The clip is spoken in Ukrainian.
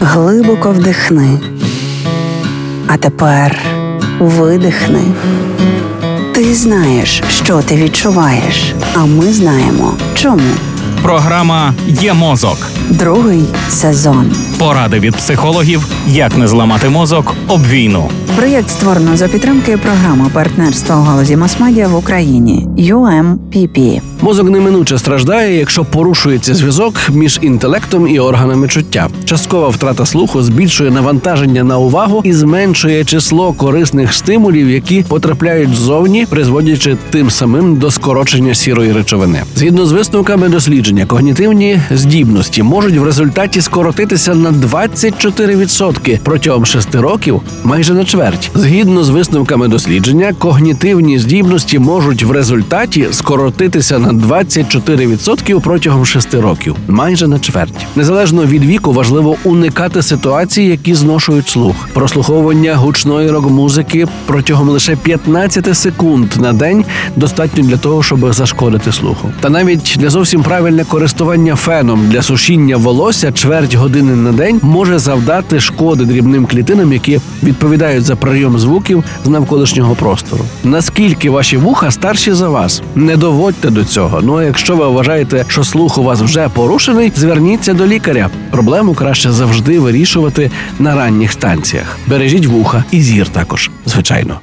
Глибоко вдихни. А тепер видихни. Ти знаєш, що ти відчуваєш, а ми знаємо, чому. Програма є мозок. Другий сезон. Поради від психологів, як не зламати мозок об війну. Проєкт створено за підтримки програми партнерства у галузі масмедіа в Україні UMPP. Мозок неминуче страждає, якщо порушується зв'язок між інтелектом і органами чуття. Часткова втрата слуху збільшує навантаження на увагу і зменшує число корисних стимулів, які потрапляють ззовні, призводячи тим самим до скорочення сірої речовини. Згідно з висновками дослідження, когнітивні здібності можуть в результаті скоротитися на 24% протягом 6 років, майже на чверть. Згідно з висновками дослідження, когнітивні здібності можуть в результаті скоротитися на 24% протягом 6 років, майже на чверть. Незалежно від віку, важливо уникати ситуацій, які зношують слух. Прослуховування гучної рок-музики протягом лише 15 секунд на день достатньо для того, щоб зашкодити слуху. Та навіть не зовсім правильне користування феном для сушіння волосся чверть години на день може завдати шкоди дрібним клітинам, які відповідають за прийом звуків з навколишнього простору. Наскільки ваші вуха старші за вас? Не доводьте до цього. Ну а якщо ви вважаєте, що слух у вас вже порушений, зверніться до лікаря. Проблему краще завжди вирішувати на ранніх станціях. Бережіть вуха і зір також, звичайно.